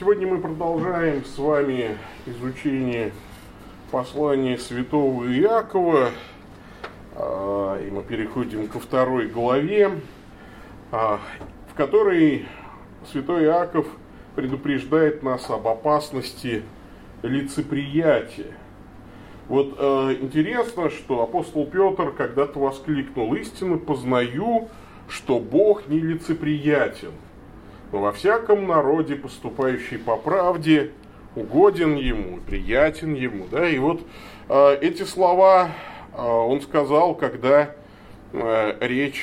Сегодня мы продолжаем с вами изучение послания святого Иакова, а, и мы переходим ко второй главе, а, в которой святой Иаков предупреждает нас об опасности лицеприятия. Вот э, интересно, что апостол Петр когда-то воскликнул, истину познаю, что Бог не лицеприятен – во всяком народе, поступающий по правде, угоден ему, приятен ему. Да? И вот э, эти слова э, он сказал, когда э, речь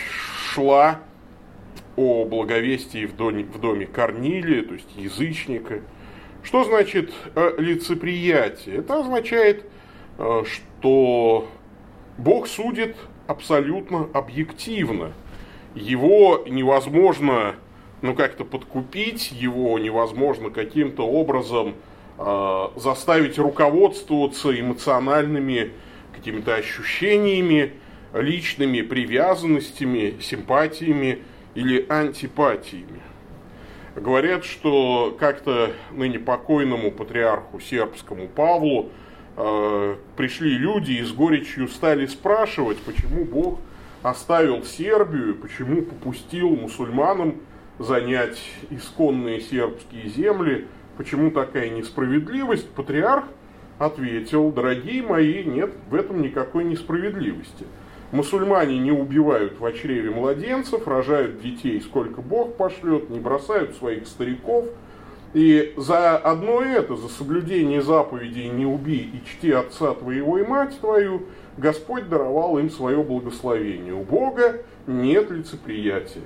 шла о благовестии в доме, в доме Корнилия, то есть язычника. Что значит э, лицеприятие? Это означает, э, что Бог судит абсолютно объективно. Его невозможно ну, как-то подкупить его невозможно каким-то образом э, заставить руководствоваться эмоциональными какими-то ощущениями, личными привязанностями, симпатиями или антипатиями. Говорят, что как-то ныне покойному патриарху сербскому Павлу э, пришли люди и с горечью стали спрашивать, почему Бог оставил Сербию, почему попустил мусульманам занять исконные сербские земли. Почему такая несправедливость? Патриарх ответил, дорогие мои, нет в этом никакой несправедливости. Мусульмане не убивают в чреве младенцев, рожают детей сколько Бог пошлет, не бросают своих стариков. И за одно это, за соблюдение заповедей «не убей и чти отца твоего и мать твою», Господь даровал им свое благословение. У Бога нет лицеприятия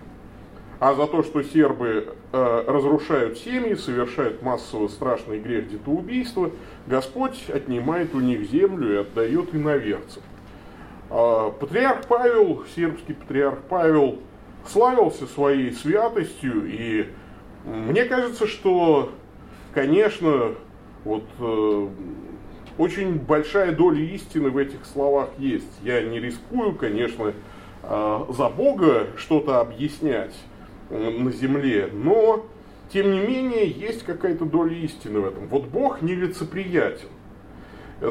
а за то, что сербы э, разрушают семьи, совершают массово страшный грех детоубийства, Господь отнимает у них землю и отдает иноверцам. Э, патриарх Павел, сербский патриарх Павел, славился своей святостью, и мне кажется, что, конечно, вот э, очень большая доля истины в этих словах есть. Я не рискую, конечно, э, за Бога что-то объяснять, на земле, но, тем не менее, есть какая-то доля истины в этом. Вот Бог нелицеприятен.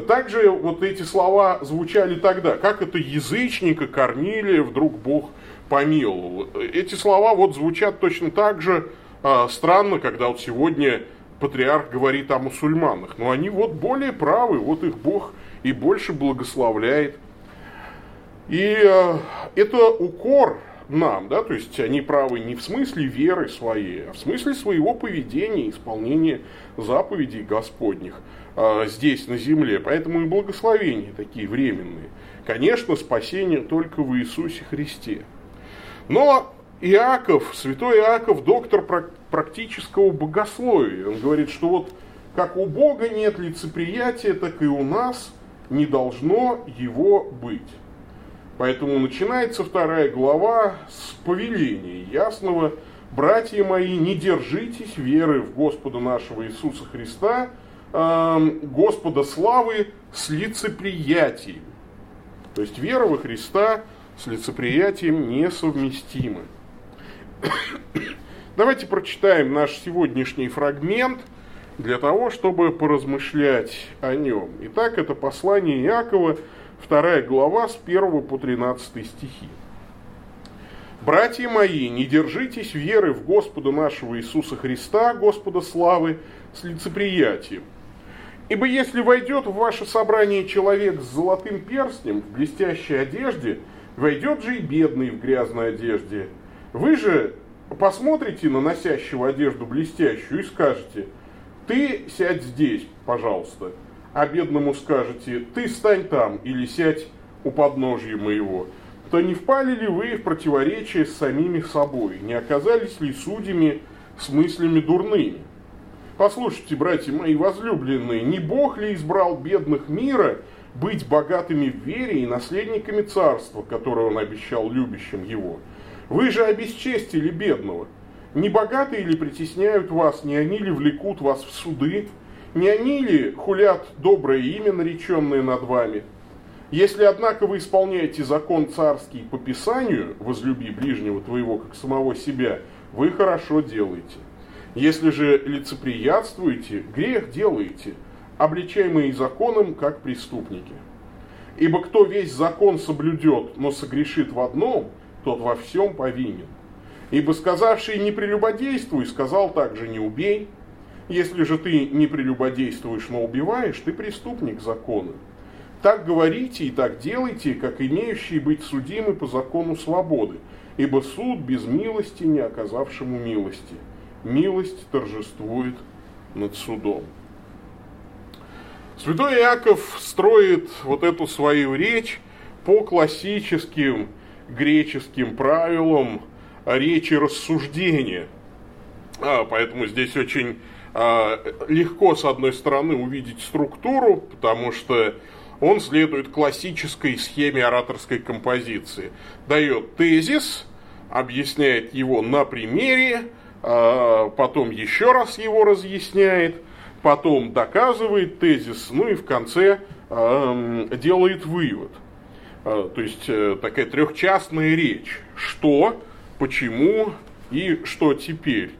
Также вот эти слова звучали тогда, как это язычника Корнилия вдруг Бог помиловал. Эти слова вот звучат точно так же а, странно, когда вот сегодня патриарх говорит о мусульманах. Но они вот более правы, вот их Бог и больше благословляет. И а, это укор нам, да, то есть они правы не в смысле веры своей, а в смысле своего поведения, исполнения заповедей Господних э, здесь, на земле. Поэтому и благословения такие временные. Конечно, спасение только в Иисусе Христе. Но Иаков, святой Иаков, доктор практического богословия, он говорит, что вот как у Бога нет лицеприятия, так и у нас не должно его быть. Поэтому начинается вторая глава с повеления ясного «Братья мои, не держитесь веры в Господа нашего Иисуса Христа, э, Господа славы с лицеприятием». То есть вера во Христа с лицеприятием несовместимы. Давайте прочитаем наш сегодняшний фрагмент для того, чтобы поразмышлять о нем. Итак, это послание Иакова, Вторая глава с 1 по 13 стихи. «Братья мои, не держитесь веры в Господа нашего Иисуса Христа, Господа славы, с лицеприятием. Ибо если войдет в ваше собрание человек с золотым перстнем в блестящей одежде, войдет же и бедный в грязной одежде. Вы же посмотрите на носящего одежду блестящую и скажете, ты сядь здесь, пожалуйста а бедному скажете, ты стань там или сядь у подножья моего, то не впали ли вы в противоречие с самими собой, не оказались ли судьями с мыслями дурными? Послушайте, братья мои возлюбленные, не Бог ли избрал бедных мира быть богатыми в вере и наследниками царства, которое он обещал любящим его? Вы же обесчестили бедного. Не богатые ли притесняют вас, не они ли влекут вас в суды, не они ли хулят доброе имя, нареченное над вами? Если, однако, вы исполняете закон царский по Писанию, возлюби ближнего твоего, как самого себя, вы хорошо делаете. Если же лицеприятствуете, грех делаете, обличаемые законом, как преступники. Ибо кто весь закон соблюдет, но согрешит в одном, тот во всем повинен. Ибо сказавший «не прелюбодействуй», сказал также «не убей». Если же ты не прелюбодействуешь, но убиваешь, ты преступник закона. Так говорите и так делайте, как имеющие быть судимы по закону свободы, ибо суд без милости не оказавшему милости. Милость торжествует над судом. Святой Иаков строит вот эту свою речь по классическим греческим правилам речи рассуждения. А, поэтому здесь очень легко, с одной стороны, увидеть структуру, потому что он следует классической схеме ораторской композиции. Дает тезис, объясняет его на примере, а, потом еще раз его разъясняет, потом доказывает тезис, ну и в конце делает вывод. А, то есть э, такая трехчастная речь. Что, почему и что теперь.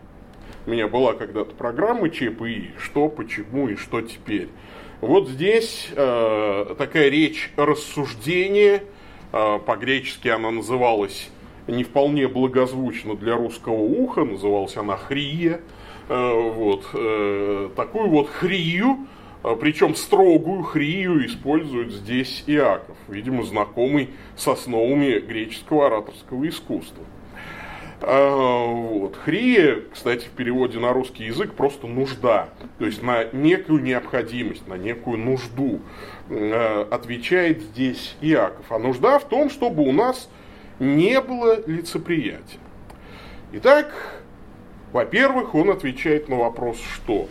У меня была когда-то программа ЧПИ, что, почему и что теперь. Вот здесь э, такая речь рассуждения, э, по-гречески она называлась не вполне благозвучно для русского уха, называлась она хрия. Э, вот, э, такую вот хрию, э, причем строгую хрию использует здесь Иаков, видимо, знакомый с основами греческого ораторского искусства. А, вот. Хрия, кстати, в переводе на русский язык просто нужда, то есть на некую необходимость, на некую нужду э, отвечает здесь Иаков. А нужда в том, чтобы у нас не было лицеприятия. Итак, во-первых, он отвечает на вопрос «что?».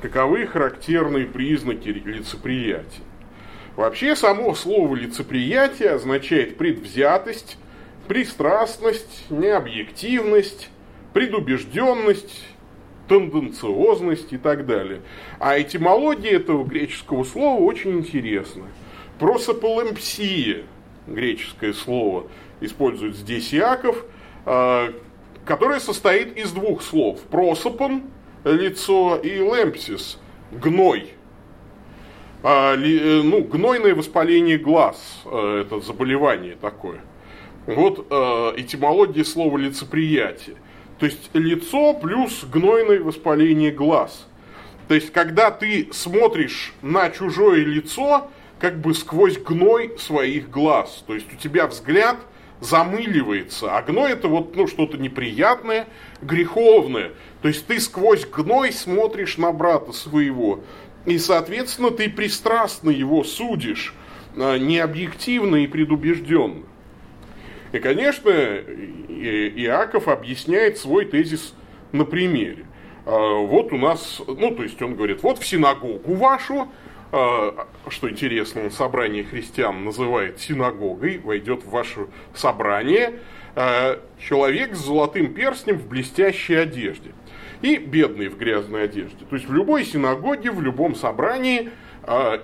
Каковы характерные признаки лицеприятия? Вообще, само слово лицеприятие означает предвзятость, пристрастность, необъективность, предубежденность, тенденциозность и так далее. А этимология этого греческого слова очень интересна. Просополемпсия, греческое слово, использует здесь Яков, а, которое состоит из двух слов. Просопон – лицо и лемпсис – гной. А, э, ну, гнойное воспаление глаз э, – это заболевание такое. Вот э, этимология слова лицеприятие. То есть лицо плюс гнойное воспаление глаз. То есть, когда ты смотришь на чужое лицо, как бы сквозь гной своих глаз. То есть у тебя взгляд замыливается, а гной это вот ну, что-то неприятное, греховное. То есть ты сквозь гной смотришь на брата своего, и, соответственно, ты пристрастно его судишь, э, необъективно и предубежденно. И, конечно, Иаков объясняет свой тезис на примере. А, вот у нас, ну, то есть он говорит, вот в синагогу вашу, а, что интересно, он собрание христиан называет синагогой, войдет в ваше собрание а, человек с золотым перстнем в блестящей одежде и бедный в грязной одежде. То есть в любой синагоге, в любом собрании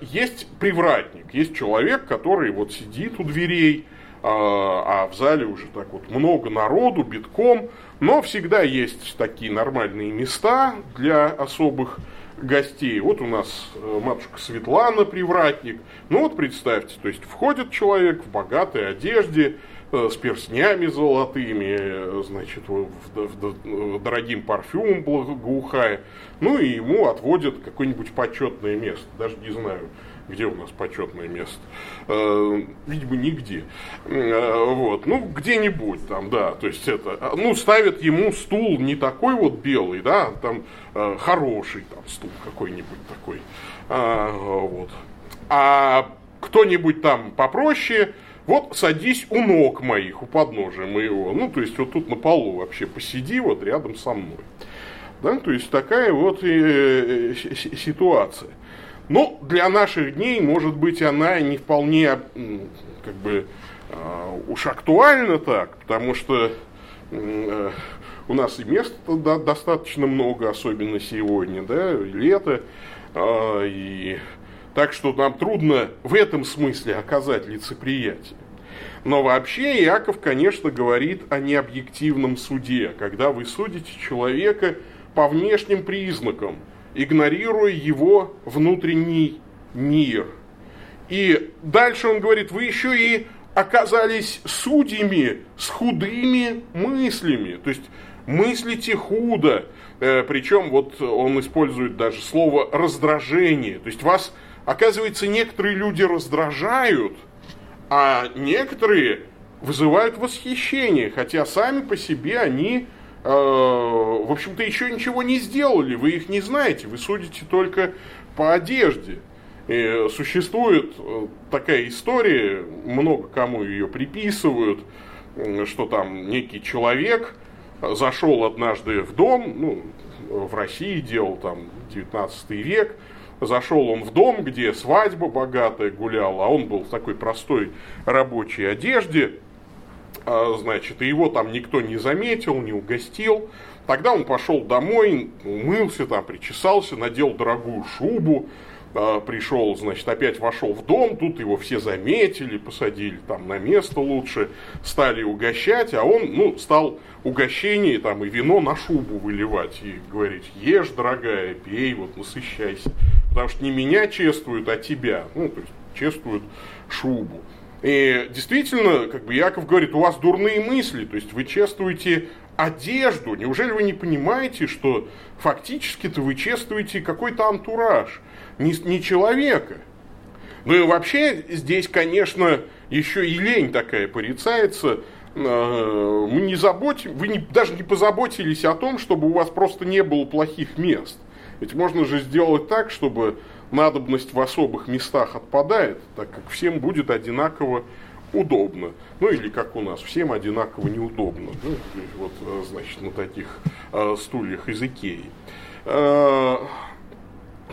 есть привратник, есть человек, который вот сидит у дверей, а, а в зале уже так вот много народу, битком, но всегда есть такие нормальные места для особых гостей. Вот у нас э, матушка Светлана, привратник. Ну вот представьте, то есть входит человек в богатой одежде, с перстнями золотыми, э, значит, в, в, в, дорогим парфюмом благоухая. Ну и ему отводят какое-нибудь почетное место, даже не знаю, где у нас почетное место? Э, видимо, нигде. Э, вот. Ну, где-нибудь там, да. То есть это, ну, ставят ему стул не такой вот белый, да, там э, хороший там стул какой-нибудь такой. А, вот. А кто-нибудь там попроще, вот садись у ног моих, у подножия моего. Ну, то есть вот тут на полу вообще посиди вот рядом со мной. Да, то есть такая вот и, ситуация. Ну, для наших дней, может быть, она не вполне как бы а, уж актуальна так, потому что э, у нас и места достаточно много, особенно сегодня, да, лето, а, и так что нам трудно в этом смысле оказать лицеприятие. Но вообще Иаков, конечно, говорит о необъективном суде, когда вы судите человека по внешним признакам, игнорируя его внутренний мир. И дальше он говорит, вы еще и оказались судьями с худыми мыслями. То есть мыслите худо. Э, Причем вот он использует даже слово раздражение. То есть вас, оказывается, некоторые люди раздражают, а некоторые вызывают восхищение, хотя сами по себе они, э, в общем-то, еще ничего не сделали, вы их не знаете, вы судите только по одежде. И существует э, такая история, много кому ее приписывают, что там некий человек зашел однажды в дом, ну, в России делал там 19 век, зашел он в дом, где свадьба богатая гуляла, а он был в такой простой рабочей одежде, а, значит, и его там никто не заметил, не угостил. Тогда он пошел домой, умылся там, причесался, надел дорогую шубу, а, пришел, значит, опять вошел в дом, тут его все заметили, посадили там на место лучше, стали угощать, а он, ну, стал угощение там и вино на шубу выливать и говорить, ешь, дорогая, пей, вот, насыщайся, потому что не меня чествуют, а тебя, ну, то есть чествуют шубу. И действительно, как бы Яков говорит, у вас дурные мысли, то есть вы чествуете одежду. Неужели вы не понимаете, что фактически-то вы чествуете какой-то антураж, не, не человека? Ну и вообще здесь, конечно, еще и лень такая порицается. Э, мы не заботим, вы не, даже не позаботились о том, чтобы у вас просто не было плохих мест. Ведь можно же сделать так, чтобы надобность в особых местах отпадает, так как всем будет одинаково удобно. Ну или как у нас, всем одинаково неудобно. Ну, вот, э, значит, на таких э, стульях из Икеи. Э,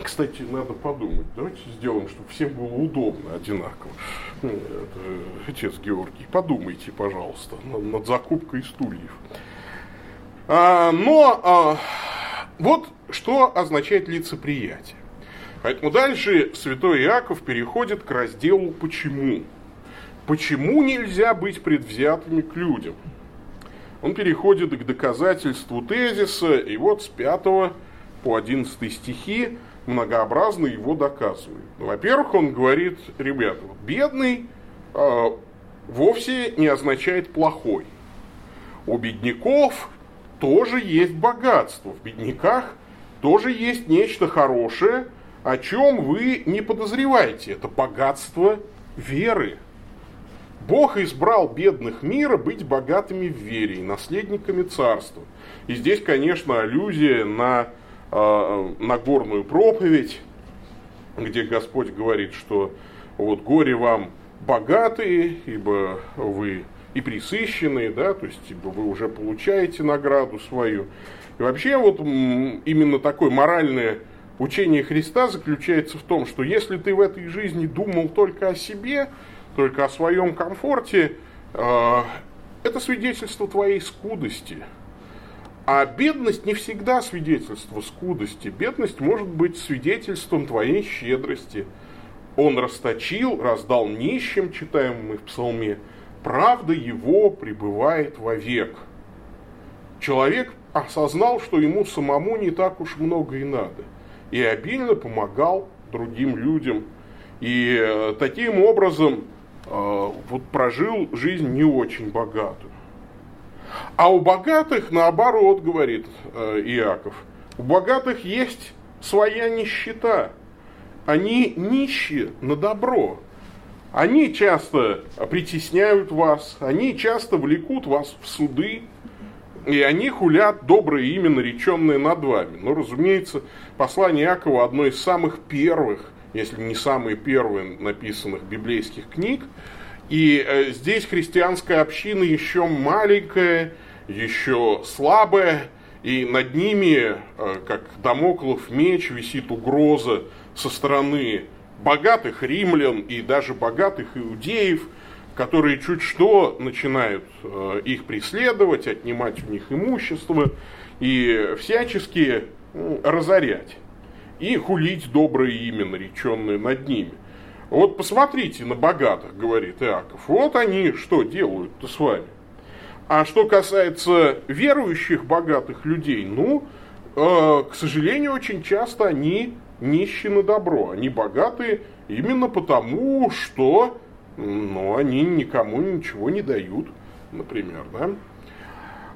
кстати, надо подумать. Давайте сделаем, чтобы всем было удобно, одинаково. Ну, это, отец Георгий, подумайте, пожалуйста, над, над закупкой стульев. А, но а, вот что означает лицеприятие. Поэтому дальше святой Иаков переходит к разделу «почему». Почему нельзя быть предвзятыми к людям? Он переходит к доказательству тезиса, и вот с 5 по 11 стихи многообразно его доказывает. Ну, во-первых, он говорит, ребята, бедный э, вовсе не означает плохой. У бедняков тоже есть богатство. В бедняках тоже есть нечто хорошее – о чем вы не подозреваете. Это богатство веры. Бог избрал бедных мира быть богатыми в вере и наследниками царства. И здесь, конечно, аллюзия на э, Нагорную проповедь, где Господь говорит, что вот горе вам богатые, ибо вы и присыщенные, да, то есть ибо вы уже получаете награду свою. И вообще вот именно такое моральное Учение Христа заключается в том, что если ты в этой жизни думал только о себе, только о своем комфорте, э, это свидетельство твоей скудости. А бедность не всегда свидетельство скудости. Бедность может быть свидетельством твоей щедрости. Он расточил, раздал нищим, читаем мы в псалме, правда его пребывает вовек. Человек осознал, что ему самому не так уж много и надо и обильно помогал другим людям. И э, таким образом э, вот прожил жизнь не очень богатую. А у богатых, наоборот, говорит э, Иаков, у богатых есть своя нищета. Они нищие на добро. Они часто притесняют вас, они часто влекут вас в суды, и они хулят доброе имя, нареченное над вами. Но, разумеется, послание Иакова одно из самых первых, если не самые первые написанных библейских книг. И э, здесь христианская община еще маленькая, еще слабая, и над ними, э, как домоклов меч, висит угроза со стороны богатых римлян и даже богатых иудеев – которые чуть что начинают э, их преследовать, отнимать у них имущество и всячески ну, разорять и хулить доброе имя, нареченное над ними. Вот посмотрите на богатых, говорит Иаков. Вот они что делают-то с вами. А что касается верующих богатых людей, ну, э, к сожалению, очень часто они нищи на добро. Они богаты именно потому, что ну, они никому ничего не дают, например. Да?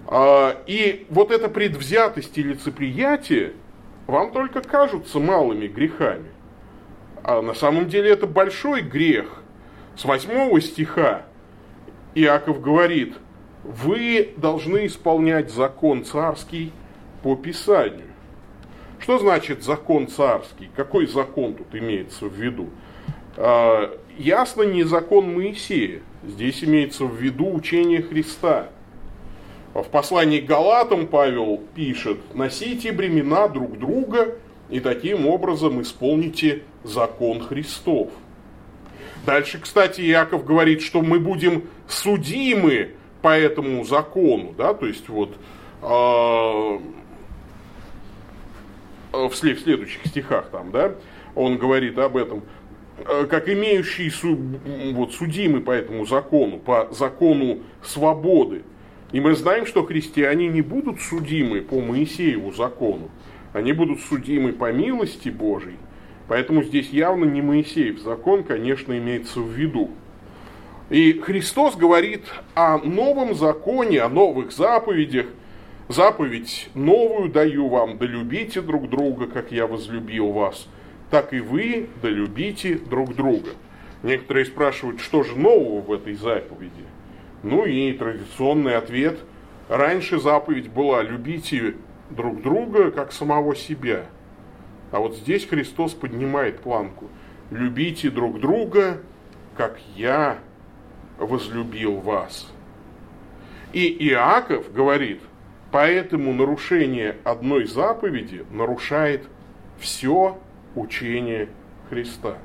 А, и вот эта предвзятость и лицеприятие вам только кажутся малыми грехами. А на самом деле это большой грех. С восьмого стиха Иаков говорит, вы должны исполнять закон царский по Писанию. Что значит закон царский? Какой закон тут имеется в виду? А, ясно, не закон Моисея. Здесь имеется в виду учение Христа. В послании к Галатам Павел пишет, носите бремена друг друга и таким образом исполните закон Христов. Дальше, кстати, Иаков говорит, что мы будем судимы по этому закону, да, то есть вот э, в следующих стихах там, да, он говорит об этом, э, как имеющий вот, судимый по этому закону, по закону свободы. И мы знаем, что христиане не будут судимы по Моисееву закону, они будут судимы по милости Божьей. Поэтому здесь явно не Моисеев закон, конечно, имеется в виду. И Христос говорит о новом законе, о новых заповедях. Заповедь новую даю вам, да любите друг друга, как я возлюбил вас, так и вы да любите друг друга. Некоторые спрашивают, что же нового в этой заповеди? Ну и традиционный ответ. Раньше заповедь была «любите друг друга, как самого себя». А вот здесь Христос поднимает планку. «Любите друг друга, как я возлюбил вас». И Иаков говорит, поэтому нарушение одной заповеди нарушает все учение Христа.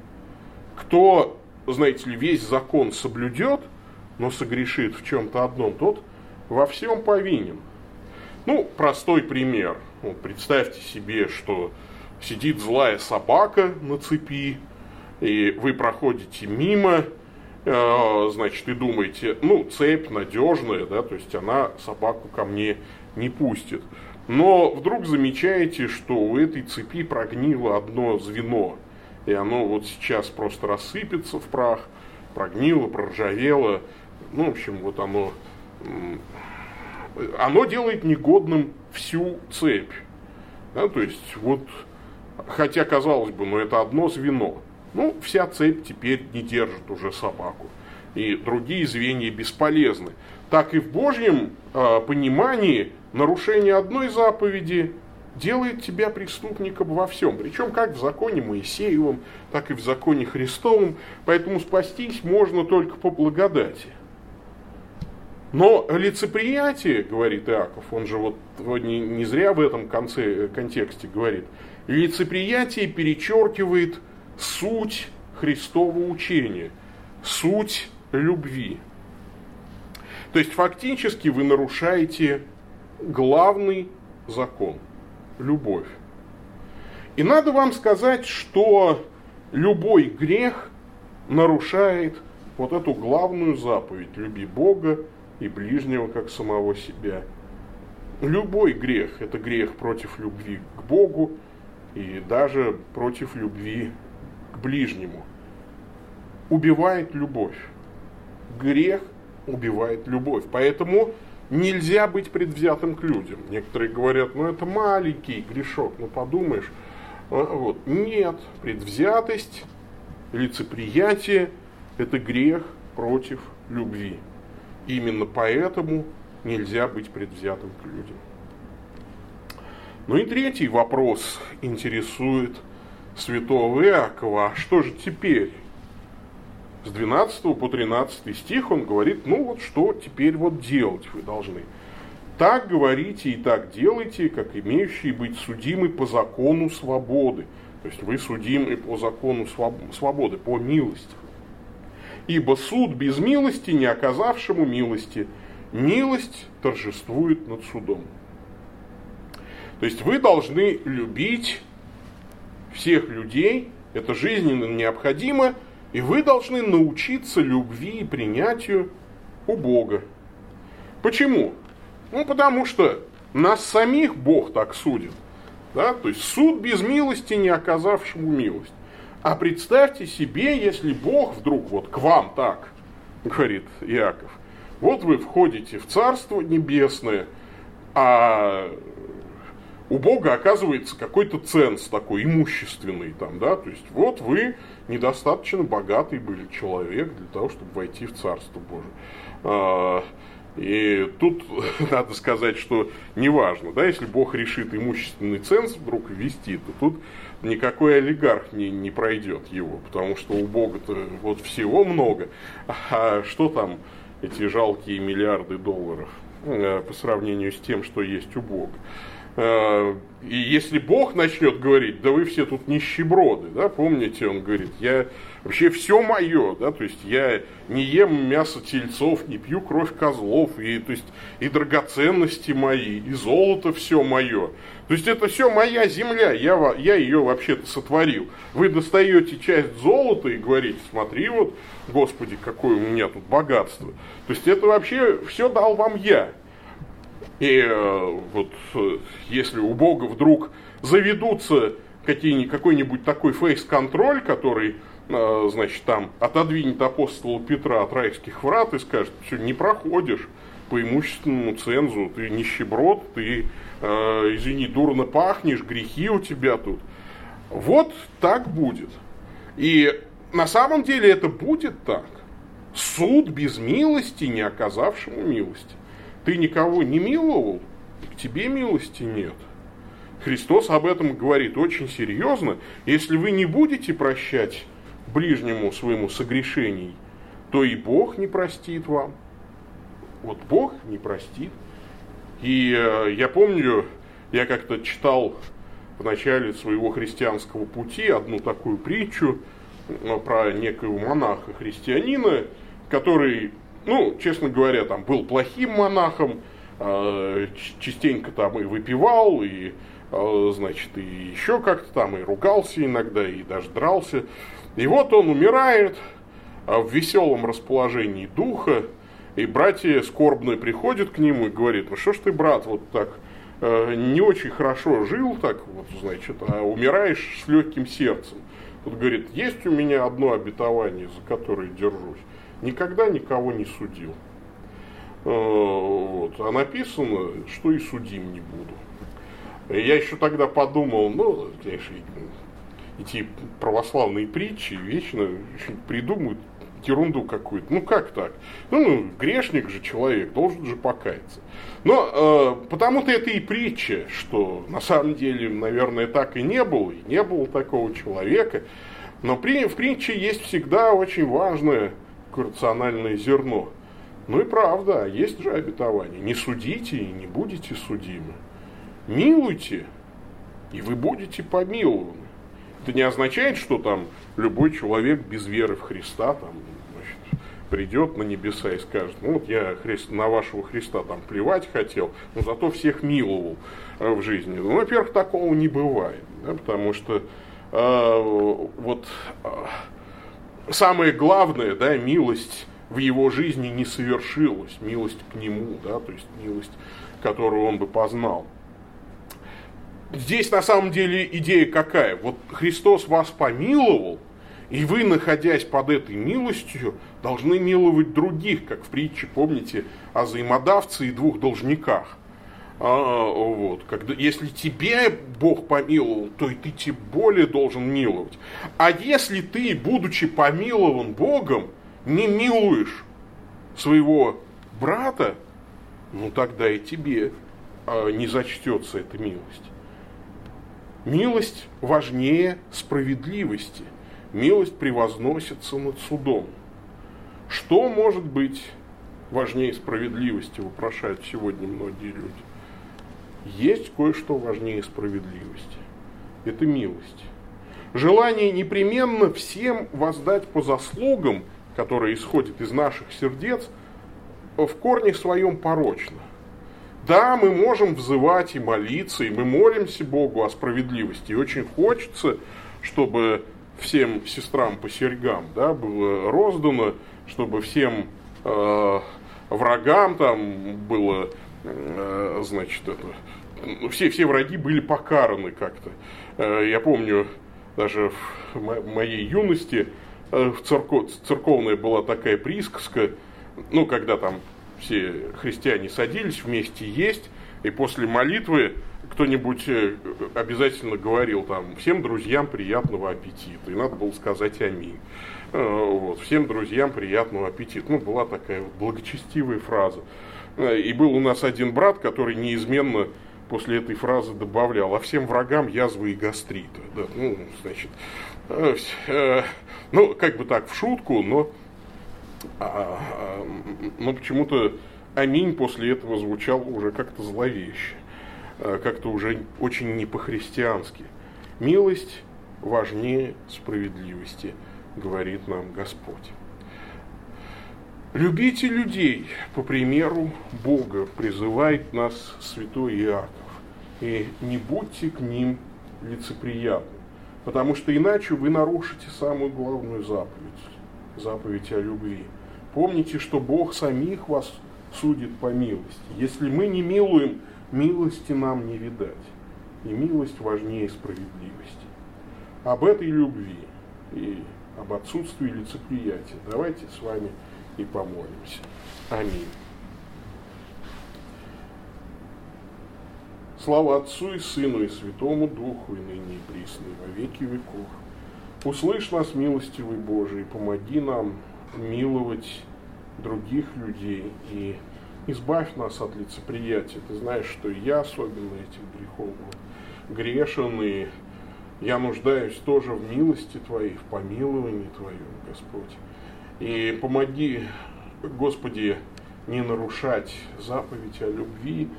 Кто, знаете ли, весь закон соблюдет, но согрешит в чем-то одном, тот во всем повинен. Ну, простой пример. Вот представьте себе, что сидит злая собака на цепи, и вы проходите мимо, э, значит, и думаете, ну, цепь надежная, да, то есть она собаку ко мне не пустит. Но вдруг замечаете, что у этой цепи прогнило одно звено, и оно вот сейчас просто рассыпется в прах, прогнило, проржавело, ну, в общем, вот оно, оно делает негодным всю цепь. Да, то есть, вот, хотя, казалось бы, ну, это одно звено. Ну, вся цепь теперь не держит уже собаку. И другие звенья бесполезны. Так и в Божьем э, понимании нарушение одной заповеди делает тебя преступником во всем. Причем как в законе Моисеевом, так и в законе Христовом. Поэтому спастись можно только по благодати. Но лицеприятие, говорит Иаков, он же вот не, не зря в этом конце, контексте говорит, лицеприятие перечеркивает суть Христова учения, суть любви. То есть фактически вы нарушаете главный закон – любовь. И надо вам сказать, что любой грех нарушает вот эту главную заповедь – люби Бога и ближнего как самого себя. Любой грех – это грех против любви к Богу и даже против любви к ближнему. Убивает любовь. Грех убивает любовь. Поэтому нельзя быть предвзятым к людям. Некоторые говорят, ну это маленький грешок, ну подумаешь. А, вот. Нет, предвзятость, лицеприятие – это грех против любви. Именно поэтому нельзя быть предвзятым к людям. Ну и третий вопрос интересует святого Иакова. А что же теперь? С 12 по 13 стих он говорит, ну вот что теперь вот делать вы должны. Так говорите и так делайте, как имеющие быть судимы по закону свободы. То есть вы судимы по закону свободы, по милости. Ибо суд без милости, не оказавшему милости, милость торжествует над судом. То есть вы должны любить всех людей, это жизненно необходимо, и вы должны научиться любви и принятию у Бога. Почему? Ну, потому что нас самих Бог так судит. Да? То есть суд без милости, не оказавшему милость. А представьте себе, если Бог вдруг вот к вам так, говорит Иаков, вот вы входите в Царство Небесное, а у Бога оказывается какой-то ценз такой имущественный там, да, то есть вот вы недостаточно богатый были человек для того, чтобы войти в Царство Божие. А, и тут надо сказать, что неважно, да, если Бог решит имущественный ценз вдруг ввести, то тут никакой олигарх не, не пройдет его, потому что у Бога-то вот всего много, а что там эти жалкие миллиарды долларов э, по сравнению с тем, что есть у Бога. Э, и если Бог начнет говорить, да вы все тут нищеброды, да, помните, он говорит, я вообще все мое, да, то есть я не ем мясо тельцов, не пью кровь козлов, и, то есть и драгоценности мои, и золото все мое. То есть это все моя земля, я, я ее вообще-то сотворил. Вы достаете часть золота и говорите, смотри вот, Господи, какое у меня тут богатство. То есть это вообще все дал вам я. И э, вот э, если у Бога вдруг заведутся какой-нибудь такой фейс-контроль, который, э, значит, там отодвинет апостола Петра от райских врат и скажет, что не проходишь по имущественному цензу, ты нищеброд, ты, извини, дурно пахнешь, грехи у тебя тут. Вот так будет. И на самом деле это будет так. Суд без милости, не оказавшему милости. Ты никого не миловал, к тебе милости нет. Христос об этом говорит очень серьезно. Если вы не будете прощать ближнему своему согрешений, то и Бог не простит вам. Вот Бог не простит. И э, я помню, я как-то читал в начале своего христианского пути одну такую притчу э, про некого монаха-христианина, который ну, честно говоря, там был плохим монахом, э, частенько там и выпивал, и, э, значит, и еще как-то там и ругался иногда, и даже дрался. И вот он умирает э, в веселом расположении духа, и братья скорбные приходят к нему и говорят, ну что ж ты, брат, вот так не очень хорошо жил, так вот, значит, а умираешь с легким сердцем. Тут говорит, есть у меня одно обетование, за которое держусь никогда никого не судил. Э, вот. А написано, что и судим не буду. Я еще тогда подумал, ну, конечно, эти православные притчи вечно придумывают ерунду какую-то. Ну как так? Ну, ну грешник же человек, должен же покаяться. Но э, потому-то это и притча, что на самом деле, наверное, так и не было, и не было такого человека. Но при, в притче есть всегда очень важное рациональное зерно. Ну и правда, есть же обетование. Не судите и не будете судимы. Милуйте, и вы будете помилованы. Это не означает, что там любой человек без веры в Христа там, значит, придет на небеса и скажет, ну вот я Христ, на вашего Христа там плевать хотел, но зато всех миловал э, в жизни. Ну, во-первых, такого не бывает, да, потому что э, вот э, самое главное, да, милость в его жизни не совершилась, милость к нему, да, то есть милость, которую он бы познал. Здесь на самом деле идея какая? Вот Христос вас помиловал, и вы, находясь под этой милостью, должны миловать других, как в притче, помните, о взаимодавце и двух должниках. А, вот, когда, если тебе Бог помиловал, то и ты тем более должен миловать. А если ты, будучи помилован Богом, не милуешь своего брата, ну тогда и тебе а, не зачтется эта милость. Милость важнее справедливости. Милость превозносится над судом. Что может быть важнее справедливости, вопрошают сегодня многие люди есть кое-что важнее справедливости. Это милость. Желание непременно всем воздать по заслугам, которые исходят из наших сердец, в корне своем порочно. Да, мы можем взывать и молиться, и мы молимся Богу о справедливости. И очень хочется, чтобы всем сестрам по серьгам да, было роздано, чтобы всем э, врагам там было значит, это, все, все враги были покараны как-то. Э, я помню, даже в моей юности э, в церков, церковная была такая присказка, ну, когда там все христиане садились вместе есть, и после молитвы кто-нибудь э, обязательно говорил там всем друзьям приятного аппетита, и надо было сказать аминь. Вот, всем друзьям приятного аппетита. Ну, была такая благочестивая фраза. И был у нас один брат, который неизменно после этой фразы добавлял, а всем врагам язвы и гастрита. Да, ну, значит, э, э, ну, как бы так, в шутку, но, а, а, но почему-то аминь после этого звучал уже как-то зловеще, э, как-то уже очень не по-христиански. Милость важнее справедливости, говорит нам Господь. Любите людей, по примеру Бога, призывает нас святой Иаков. И не будьте к ним лицеприятны, потому что иначе вы нарушите самую главную заповедь, заповедь о любви. Помните, что Бог самих вас судит по милости. Если мы не милуем, милости нам не видать. И милость важнее справедливости. Об этой любви и об отсутствии лицеприятия давайте с вами и помолимся. Аминь. Слава Отцу и Сыну и Святому Духу, и ныне и присно, и во веки веков. Услышь нас, милостивый Божий, помоги нам миловать других людей и избавь нас от лицеприятия. Ты знаешь, что я особенно этим грехом грешен, и я нуждаюсь тоже в милости Твоей, в помиловании Твоем, Господь. И помоги, Господи, не нарушать заповедь о любви,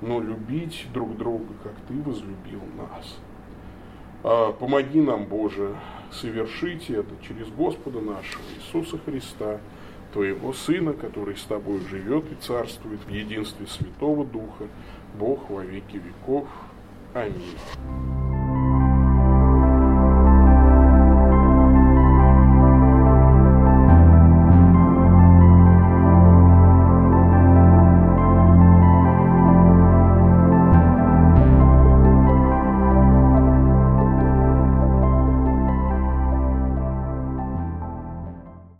но любить друг друга, как Ты возлюбил нас. А, помоги нам, Боже, совершить это через Господа нашего Иисуса Христа, Твоего Сына, который с Тобой живет и царствует в единстве Святого Духа, Бог во веки веков. Аминь.